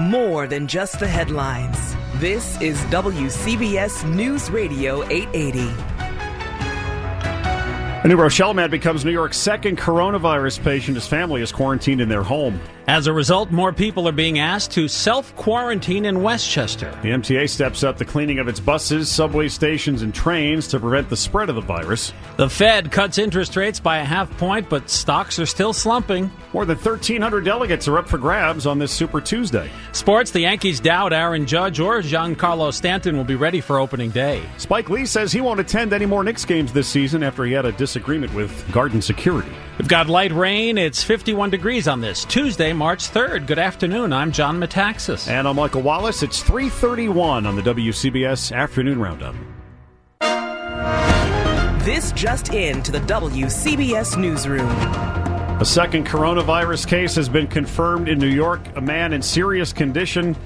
More than just the headlines. This is WCBS News Radio 880. A New Rochelle man becomes New York's second coronavirus patient. His family is quarantined in their home. As a result, more people are being asked to self quarantine in Westchester. The MTA steps up the cleaning of its buses, subway stations, and trains to prevent the spread of the virus. The Fed cuts interest rates by a half point, but stocks are still slumping. More than 1,300 delegates are up for grabs on this Super Tuesday. Sports, the Yankees doubt Aaron Judge or Giancarlo Stanton will be ready for opening day. Spike Lee says he won't attend any more Knicks games this season after he had a disagreement with Garden Security. We've got light rain. It's 51 degrees on this Tuesday, March 3rd. Good afternoon. I'm John Metaxas. And I'm Michael Wallace. It's 331 on the WCBS Afternoon Roundup. This just in to the WCBS Newsroom. A second coronavirus case has been confirmed in New York. A man in serious condition,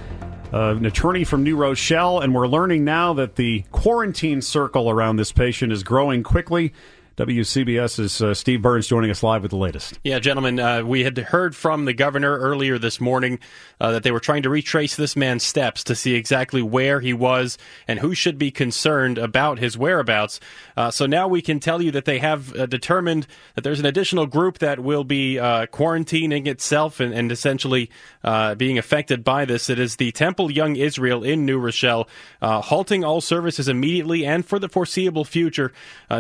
uh, an attorney from New Rochelle, and we're learning now that the quarantine circle around this patient is growing quickly. WCBS's uh, Steve Burns joining us live with the latest. Yeah, gentlemen, uh, we had heard from the governor earlier this morning uh, that they were trying to retrace this man's steps to see exactly where he was and who should be concerned about his whereabouts. Uh, so now we can tell you that they have uh, determined that there's an additional group that will be uh, quarantining itself and, and essentially being affected by this. It is the Temple Young Israel in New Rochelle, halting all services immediately and for the foreseeable future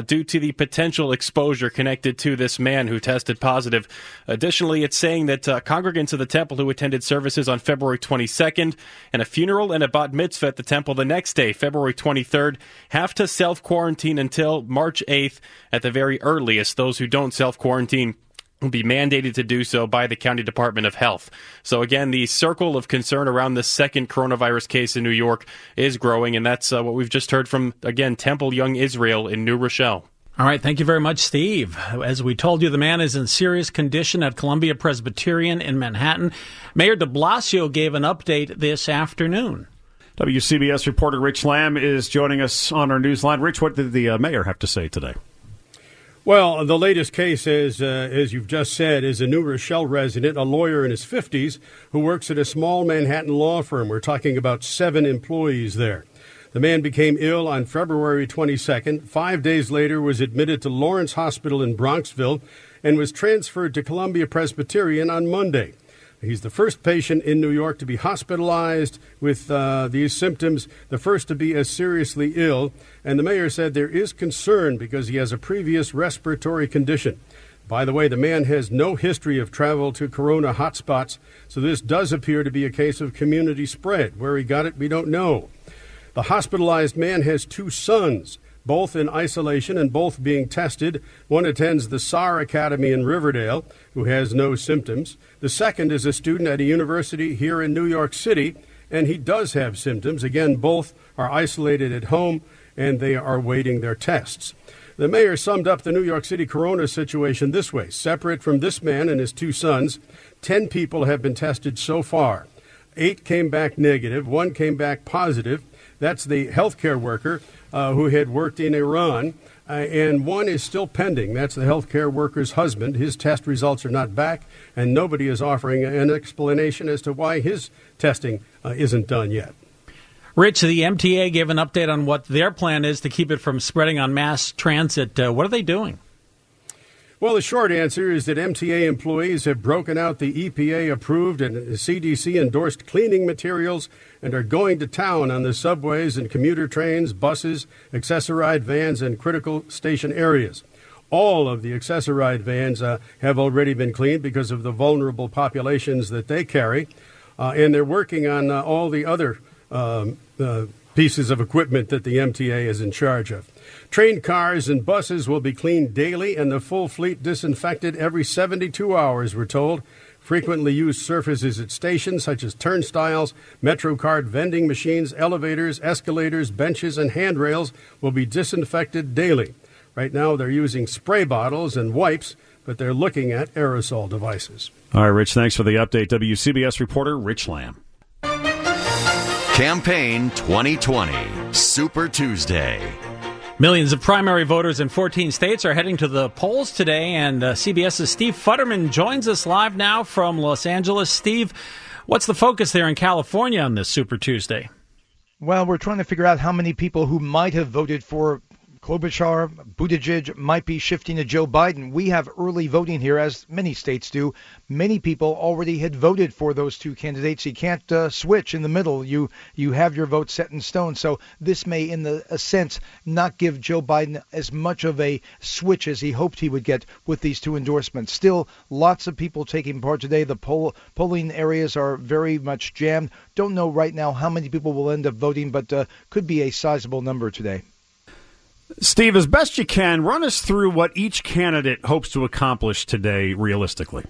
due to the potential potential exposure connected to this man who tested positive. Additionally, it's saying that uh, congregants of the temple who attended services on February 22nd and a funeral and a bat mitzvah at the temple the next day, February 23rd, have to self quarantine until March 8th at the very earliest. Those who don't self quarantine will be mandated to do so by the County Department of Health. So again, the circle of concern around the second coronavirus case in New York is growing, and that's uh, what we've just heard from, again, Temple Young Israel in New Rochelle. All right, thank you very much, Steve. As we told you, the man is in serious condition at Columbia Presbyterian in Manhattan. Mayor de Blasio gave an update this afternoon. WCBS reporter Rich Lamb is joining us on our newsline. Rich, what did the uh, mayor have to say today? Well, the latest case is, uh, as you've just said, is a New Rochelle resident, a lawyer in his 50s, who works at a small Manhattan law firm. We're talking about seven employees there. The man became ill on February 22nd. Five days later, was admitted to Lawrence Hospital in Bronxville and was transferred to Columbia Presbyterian on Monday. He's the first patient in New York to be hospitalized with uh, these symptoms, the first to be as seriously ill. And the mayor said there is concern because he has a previous respiratory condition. By the way, the man has no history of travel to corona hotspots, so this does appear to be a case of community spread. Where he got it, we don't know. The hospitalized man has two sons both in isolation and both being tested. One attends the SAR Academy in Riverdale, who has no symptoms. The second is a student at a university here in New York City, and he does have symptoms. Again, both are isolated at home and they are waiting their tests. The mayor summed up the New York City corona situation this way separate from this man and his two sons, 10 people have been tested so far. Eight came back negative, one came back positive. That's the healthcare worker uh, who had worked in Iran. Uh, and one is still pending. That's the healthcare worker's husband. His test results are not back, and nobody is offering an explanation as to why his testing uh, isn't done yet. Rich, the MTA gave an update on what their plan is to keep it from spreading on mass transit. Uh, what are they doing? Well, the short answer is that MTA employees have broken out the EPA approved and CDC endorsed cleaning materials and are going to town on the subways and commuter trains, buses, Access-A-Ride vans, and critical station areas. All of the Access-A-Ride vans uh, have already been cleaned because of the vulnerable populations that they carry, uh, and they're working on uh, all the other um, uh, pieces of equipment that the MTA is in charge of. Train cars and buses will be cleaned daily and the full fleet disinfected every 72 hours, we're told. Frequently used surfaces at stations such as turnstiles, MetroCard vending machines, elevators, escalators, benches, and handrails will be disinfected daily. Right now, they're using spray bottles and wipes, but they're looking at aerosol devices. All right, Rich, thanks for the update. WCBS reporter Rich Lamb. Campaign 2020, Super Tuesday. Millions of primary voters in 14 states are heading to the polls today, and uh, CBS's Steve Futterman joins us live now from Los Angeles. Steve, what's the focus there in California on this Super Tuesday? Well, we're trying to figure out how many people who might have voted for Klobuchar, Buttigieg might be shifting to Joe Biden. We have early voting here, as many states do. Many people already had voted for those two candidates. You can't uh, switch in the middle. You you have your vote set in stone. So this may, in the, a sense, not give Joe Biden as much of a switch as he hoped he would get with these two endorsements. Still, lots of people taking part today. The poll, polling areas are very much jammed. Don't know right now how many people will end up voting, but uh, could be a sizable number today. Steve, as best you can, run us through what each candidate hopes to accomplish today realistically.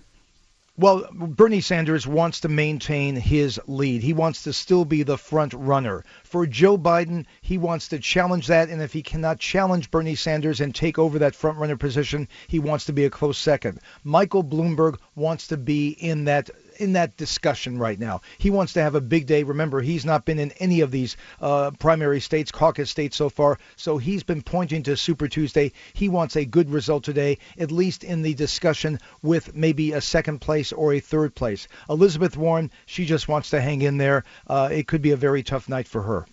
Well, Bernie Sanders wants to maintain his lead. He wants to still be the front runner. For Joe Biden, he wants to challenge that, and if he cannot challenge Bernie Sanders and take over that front runner position, he wants to be a close second. Michael Bloomberg wants to be in that in that discussion right now. He wants to have a big day. Remember, he's not been in any of these uh, primary states, caucus states so far, so he's been pointing to Super Tuesday. He wants a good result today, at least in the discussion with maybe a second place or a third place. Elizabeth Warren, she just wants to hang in there. Uh, it could be a very tough night for her.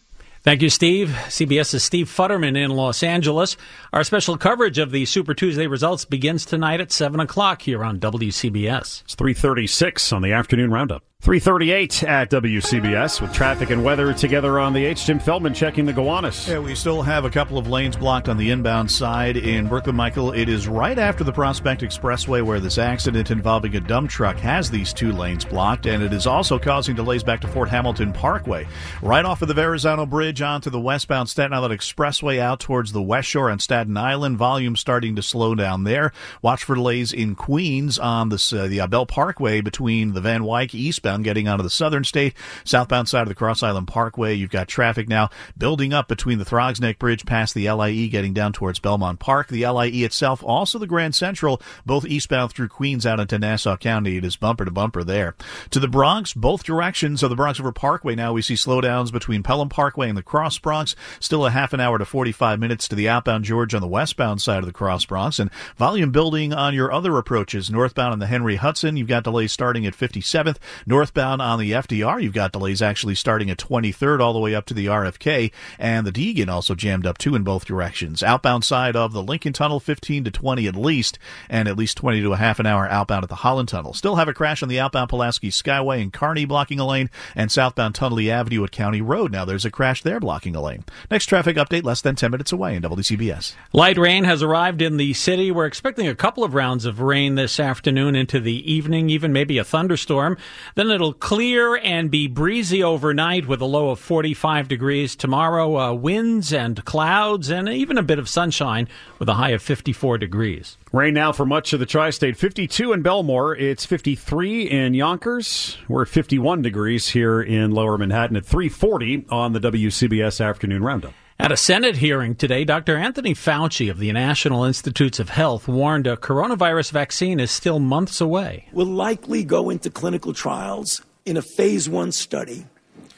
Thank you, Steve. CBS's Steve Futterman in Los Angeles. Our special coverage of the Super Tuesday results begins tonight at 7 o'clock here on WCBS. It's 336 on the afternoon roundup. 338 at WCBS with traffic and weather together on the H. Jim Feldman checking the Gowanus. Yeah, we still have a couple of lanes blocked on the inbound side in Brooklyn, Michael. It is right after the Prospect Expressway where this accident involving a dump truck has these two lanes blocked, and it is also causing delays back to Fort Hamilton Parkway. Right off of the Verrazano Bridge onto the westbound Staten Island Expressway out towards the West Shore on Staten Island. Volume starting to slow down there. Watch for delays in Queens on the, uh, the Belt Parkway between the Van Wyck eastbound getting out of the southern state, southbound side of the Cross Island Parkway. You've got traffic now building up between the Throgs Neck Bridge past the LIE getting down towards Belmont Park. The LIE itself, also the Grand Central, both eastbound through Queens out into Nassau County. It is bumper to bumper there. To the Bronx, both directions of the Bronx River Parkway now we see slowdowns between Pelham Parkway and the Cross Bronx. Still a half an hour to 45 minutes to the outbound George on the westbound side of the Cross Bronx. And volume building on your other approaches. Northbound on the Henry Hudson, you've got delays starting at 57th. Northbound on the FDR, you've got delays actually starting at 23rd all the way up to the RFK, and the Deegan also jammed up too in both directions. Outbound side of the Lincoln Tunnel, 15 to 20 at least, and at least 20 to a half an hour outbound at the Holland Tunnel. Still have a crash on the outbound Pulaski Skyway and Kearny blocking a lane, and southbound Tonnelle Avenue at County Road. Now there's a crash there blocking a lane. Next traffic update less than 10 minutes away in WCBS. Light rain has arrived in the city. We're expecting a couple of rounds of rain this afternoon into the evening, even maybe a thunderstorm. Then it'll clear and be breezy overnight with a low of 45 degrees. Tomorrow, uh, winds and clouds and even a bit of sunshine with a high of 54 degrees. Rain now for much of the tri state 52 in Bellmore. It's 53 in Yonkers. We're at 51 degrees here in lower Manhattan at 340 on the WCBS afternoon roundup. At a Senate hearing today, Dr. Anthony Fauci of the National Institutes of Health warned a coronavirus vaccine is still months away. Will likely go into clinical trials in a phase one study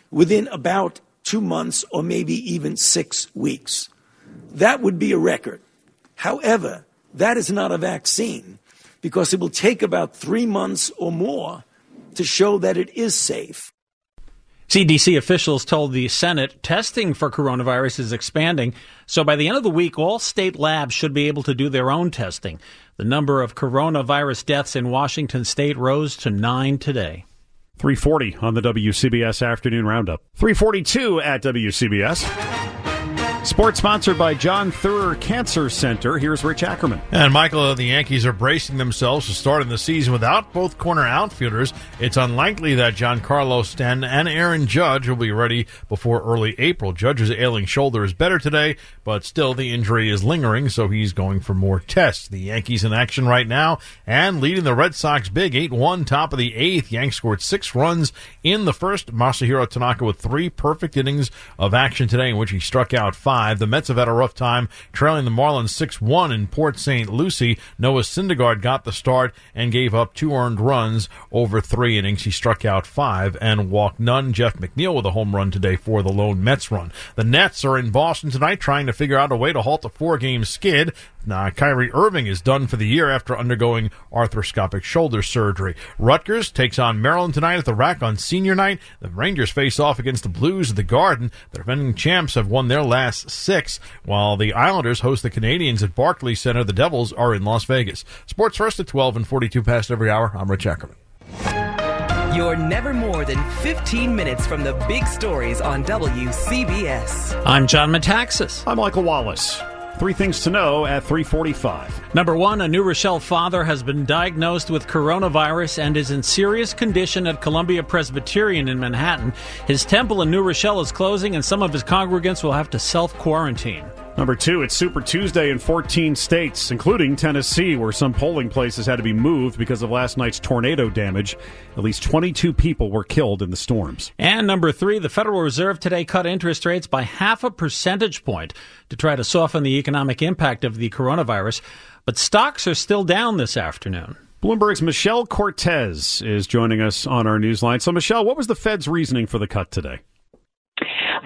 within about two months or maybe even six weeks. That would be a record. However, that is not a vaccine because it will take about three months or more to show that it is safe. CDC officials told the Senate testing for coronavirus is expanding, so by the end of the week, all state labs should be able to do their own testing. The number of coronavirus deaths in Washington state rose to nine today. 340 on the WCBS Afternoon Roundup. 342 at WCBS. Sports sponsored by John Theurer Cancer Center. Here's Rich Ackerman. And Michael, the Yankees are bracing themselves to start in the season without both corner outfielders. It's unlikely that Giancarlo Stanton and Aaron Judge will be ready before early April. Judge's ailing shoulder is better today, but still the injury is lingering, so he's going for more tests. The Yankees in action right now and leading the Red Sox big 8-1 top of the eighth. Yanks scored six runs in the first. Masahiro Tanaka with three perfect innings of action today in which he struck out five five. The Mets have had a rough time trailing the Marlins 6 1 in Port St. Lucie. Noah Syndergaard got the start and gave up two earned runs over three innings. He struck out five and walked none. Jeff McNeil with a home run today for the lone Mets run. The Nets are in Boston tonight trying to figure out a way to halt a four game skid. Now, Kyrie Irving is done for the year after undergoing arthroscopic shoulder surgery. Rutgers takes on Maryland tonight at the RAC on senior night. The Rangers face off against the Blues at the Garden. The defending champs have won their last six, while the Islanders host the Canadiens at Barclays Center. The Devils are in Las Vegas. Sports first at 12 and 42 past every hour. I'm Rich Ackerman. You're never more than 15 minutes from the big stories on WCBS. I'm John Metaxas. I'm Michael Wallace. Three things to know at 345. Number one, a New Rochelle father has been diagnosed with coronavirus and is in serious condition at Columbia Presbyterian in Manhattan. His temple in New Rochelle is closing and some of his congregants will have to self quarantine. Number two, it's Super Tuesday in 14 states, including Tennessee, where some polling places had to be moved because of last night's tornado damage. At least 22 people were killed in the storms. And number three, the Federal Reserve today cut interest rates by half a percentage point to try to soften the economic impact of the coronavirus. But stocks are still down this afternoon. Bloomberg's Michelle Cortez is joining us on our newsline. So, Michelle, what was the Fed's reasoning for the cut today?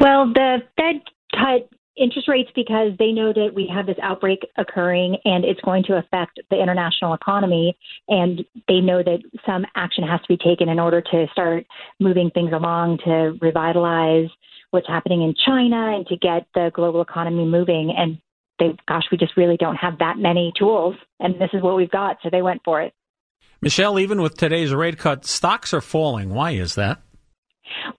Well, the Fed cut interest rates because they know that we have this outbreak occurring and it's going to affect the international economy. And they know that some action has to be taken in order to start moving things along to revitalize what's happening in China and to get the global economy moving. And they gosh we just really don't have that many tools. And this is what we've got. So they went for it. Michelle even with today's rate cut stocks are falling. Why is that?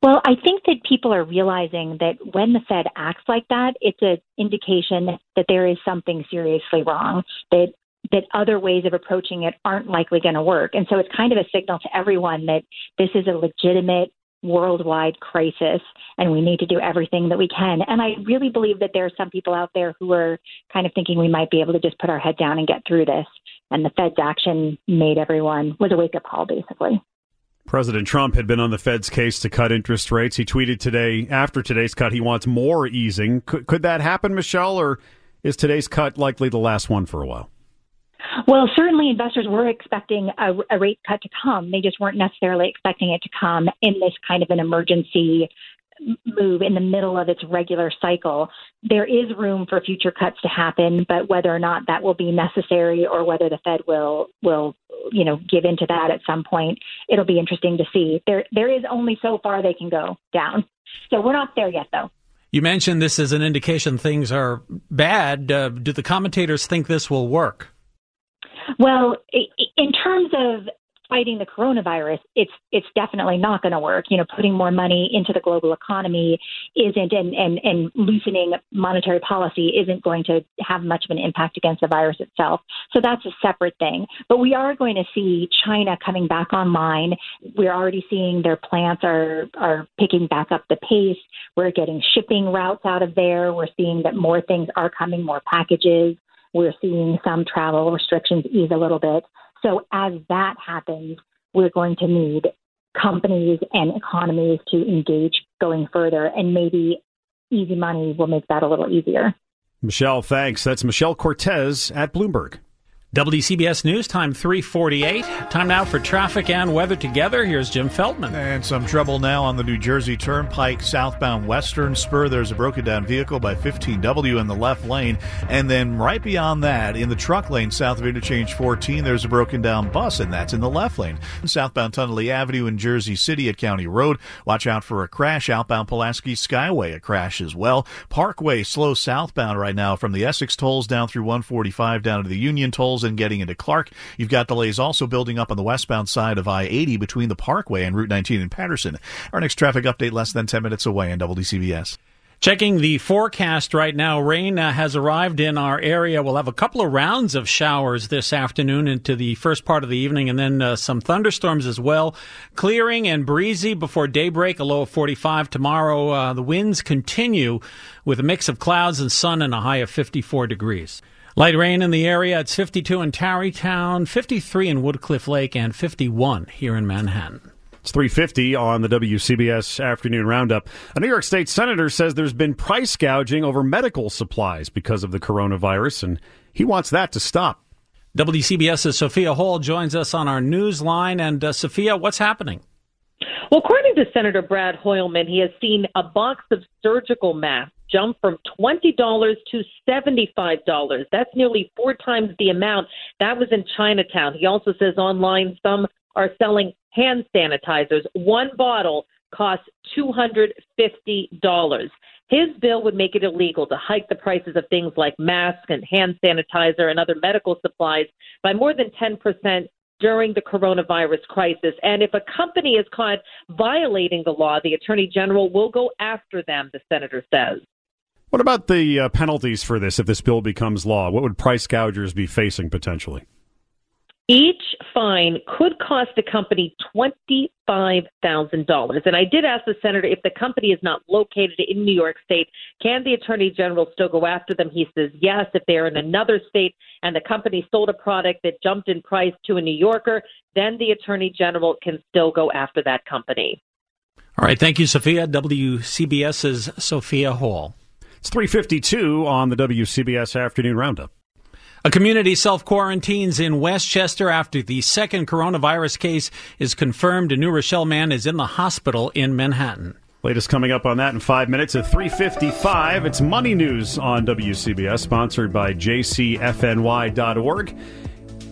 Well, I think that people are realizing that when the Fed acts like that, it's an indication that there is something seriously wrong, that that other ways of approaching it aren't likely going to work. And so it's kind of a signal to everyone that this is a legitimate worldwide crisis and we need to do everything that we can. And I really believe that there are some people out there who are kind of thinking we might be able to just put our head down and get through this. And the Fed's action made everyone was a wake up call basically. President Trump had been on the Fed's case to cut interest rates. He tweeted today, after today's cut, he wants more easing. Could, could that happen, Michelle, or is today's cut likely the last one for a while? Well, certainly investors were expecting a, a, rate cut to come. They just weren't necessarily expecting it to come in this kind of an emergency move in the middle of its regular cycle. There is room for future cuts to happen, but whether or not that will be necessary or whether the Fed will will you know give into that at some point, it'll be interesting to see. There there is only so far they can go down. So we're not there yet though. You mentioned this as an indication things are bad. Uh, do the commentators think this will work? Well, in terms of fighting the coronavirus, it's it's definitely not going to work. You know, putting more money into the global economy isn't, and, and and loosening monetary policy isn't going to have much of an impact against the virus itself. So that's a separate thing. But we are going to see China coming back online. We're already seeing their plants are are picking back up the pace. We're getting shipping routes out of there. We're seeing that more things are coming, more packages. We're seeing some travel restrictions ease a little bit. So as that happens, we're going to need companies and economies to engage going further, and maybe easy money will make that a little easier. Michelle, thanks. That's Michelle Cortez at Bloomberg. WCBS News Time 348. Time now for traffic and weather together. Here's Jim Feldman. And some trouble now on the New Jersey Turnpike southbound western spur. There's a broken down vehicle by 15W in the left lane. And then right beyond that, in the truck lane south of interchange 14, there's a broken down bus, and that's in the left lane. Southbound Tonnelle Avenue in Jersey City at County Road. Watch out for a crash. Outbound Pulaski Skyway, a crash as well. Parkway slow southbound right now from the Essex tolls down through 145 down to the Union tolls and getting into Clark. You've got delays also building up on the westbound side of I 80 between the Parkway and Route 19 in Paterson. Our next traffic update less than 10 minutes away on WDCBS. Checking the forecast right now, rain uh, has arrived in our area. We'll have a couple of rounds of showers this afternoon into the first part of the evening, and then uh, some thunderstorms as well. Clearing and breezy before daybreak, a low of 45. Tomorrow, uh, the winds continue with a mix of clouds and sun and a high of 54 degrees. Light rain in the area. It's 52 in Tarrytown, 53 in Woodcliff Lake, and 51 here in Manhattan. It's 350 on the WCBS Afternoon Roundup. A New York State senator says there's been price gouging over medical supplies because of the coronavirus, and he wants that to stop. WCBS's Sophia Hall joins us on our news line. And uh, Sophia, what's happening? Well, according to Senator Brad Hoylman, he has seen a box of surgical masks jump from $20 to $75. That's nearly four times the amount. That was in Chinatown. He also says online some are selling hand sanitizers. One bottle costs $250. His bill would make it illegal to hike the prices of things like masks and hand sanitizer and other medical supplies by more than 10% during the coronavirus crisis. And if a company is caught violating the law, the attorney general will go after them, the senator says. What about the uh, penalties for this if this bill becomes law? What would price gougers be facing potentially? Each fine could cost the company $25,000. And I did ask the senator if the company is not located in New York State, can the attorney general still go after them? He says yes. If they're in another state and the company sold a product that jumped in price to a New Yorker, then the attorney general can still go after that company. All right. Thank you, Sophia. WCBS's Sophia Hall. It's 352 on the WCBS Afternoon Roundup. A community self quarantines in Westchester after the second coronavirus case is confirmed. A New Rochelle man is in the hospital in Manhattan. Latest coming up on that in five minutes at 355. It's Money News on WCBS, sponsored by jcfny.org.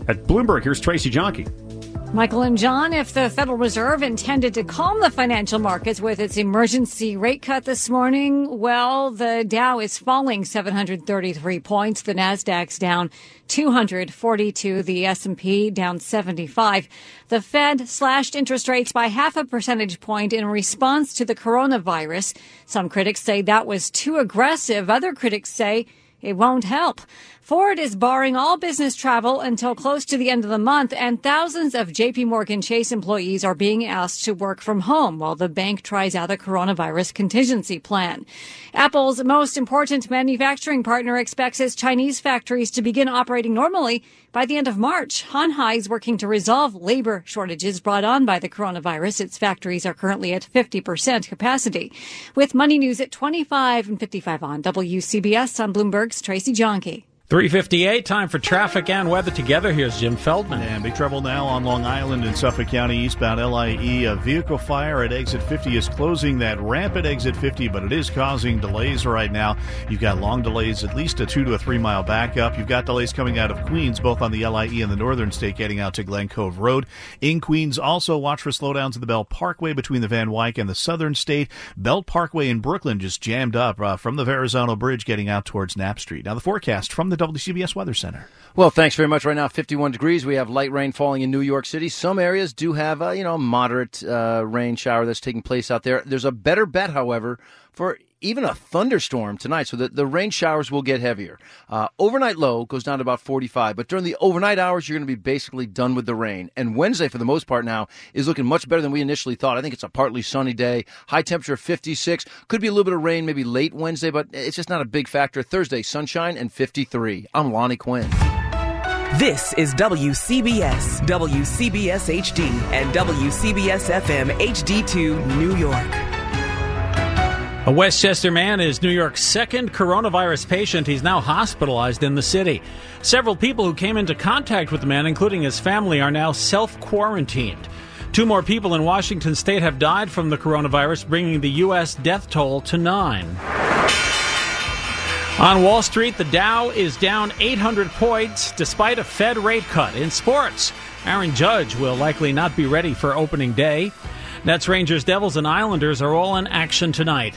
At Bloomberg, here's Tracy Jonke. Michael and John, if the Federal Reserve intended to calm the financial markets with its emergency rate cut this morning, well, the Dow is falling 733 points, the Nasdaq's down 242, the S&P down 75. The Fed slashed interest rates by half a percentage point in response to the coronavirus. Some critics say that was too aggressive. Other critics say it won't help. Ford is barring all business travel until close to the end of the month, and thousands of JP Morgan Chase employees are being asked to work from home while the bank tries out a coronavirus contingency plan. Apple's most important manufacturing partner expects its Chinese factories to begin operating normally by the end of March. Hon Hai is working to resolve labor shortages brought on by the coronavirus. Its factories are currently at 50% capacity. With Money News at 25 and 55 on WCBS on Bloomberg's Tracy Jonke. 358, time for traffic and weather together. Here's Jim Feldman. And big trouble now on Long Island in Suffolk County, eastbound LIE. A vehicle fire at exit 50 is closing that ramp at exit 50, but it is causing delays right now. You've got long delays, at least a two to a three mile backup. You've got delays coming out of Queens, both on the LIE and the northern state, getting out to Glen Cove Road. In Queens, also watch for slowdowns at the Belt Parkway between the Van Wyck and the southern state. Belt Parkway in Brooklyn just jammed up uh, from the Verrazano Bridge, getting out towards Knapp Street. Now, the forecast from the WCBS Weather Center. Well, thanks very much. Right now, 51 degrees. We have light rain falling in New York City. Some areas do have a, you know, moderate uh, rain shower that's taking place out there. There's a better bet, however, for even a thunderstorm tonight, so that the rain showers will get heavier. Uh, overnight low goes down to about 45, but during the overnight hours, you're going to be basically done with the rain. And Wednesday, for the most part now, is looking much better than we initially thought. I think it's a partly sunny day, high temperature 56. Could be a little bit of rain maybe late Wednesday, but it's just not a big factor. Thursday, sunshine and 53. I'm Lonnie Quinn. This is WCBS, WCBS HD, and WCBS FM HD2 New York. A Westchester man is New York's second coronavirus patient. He's now hospitalized in the city. Several people who came into contact with the man, including his family, are now self quarantined. Two more people in Washington state have died from the coronavirus, bringing the U.S. death toll to nine. On Wall Street, the Dow is down 800 points despite a Fed rate cut. In sports, Aaron Judge will likely not be ready for opening day. Nets, Rangers, Devils, and Islanders are all in action tonight.